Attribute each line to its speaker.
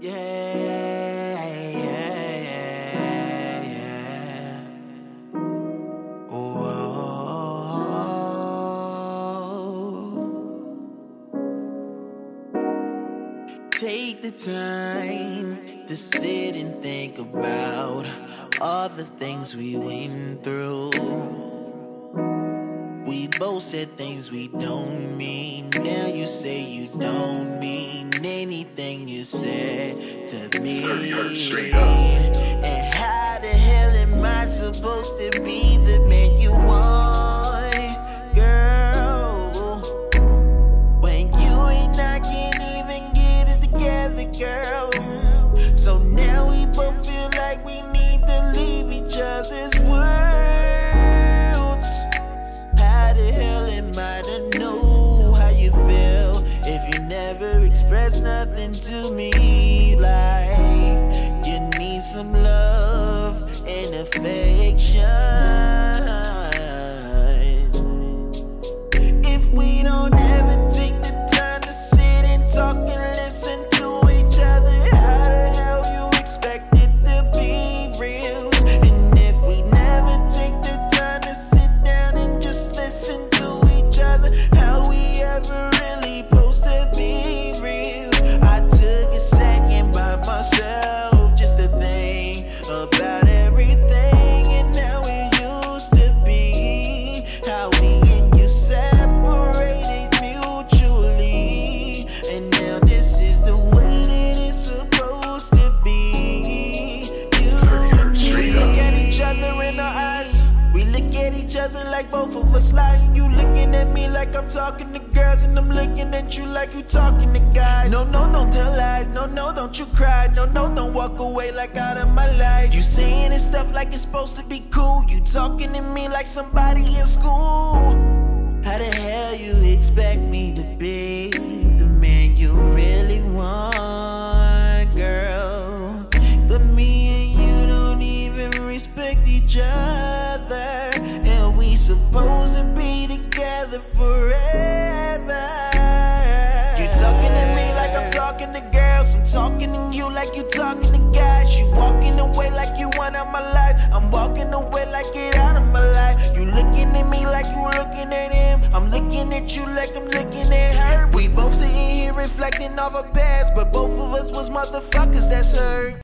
Speaker 1: Yeah, yeah, yeah, oh. Take the time to sit and think about all the things we went through. We both said things we don't mean. Now you say you don't anything you said to me. And how the hell am I supposed to nothing to me? Like you need some love each other like both of us lying. You looking at me like I'm talking to girls, and I'm looking at you like you talking to guys. No, no, don't tell lies. No, no, don't you cry. No, no, don't walk away like out of my life. You saying this stuff like it's supposed to be cool. You talking to me like somebody in school. How the hell you expect me to be the man you really want, girl? But me and you don't even respect each other, supposed to be together forever. You talking to me like I'm talking to girls. I'm talking to you like you talking to guys. You walking away like you one of my life. I'm walking away like get out of my life. You looking at me like you looking at him. I'm looking at you like I'm looking at her. We both sitting here reflecting off our past, but both of us was motherfuckers that's hurt.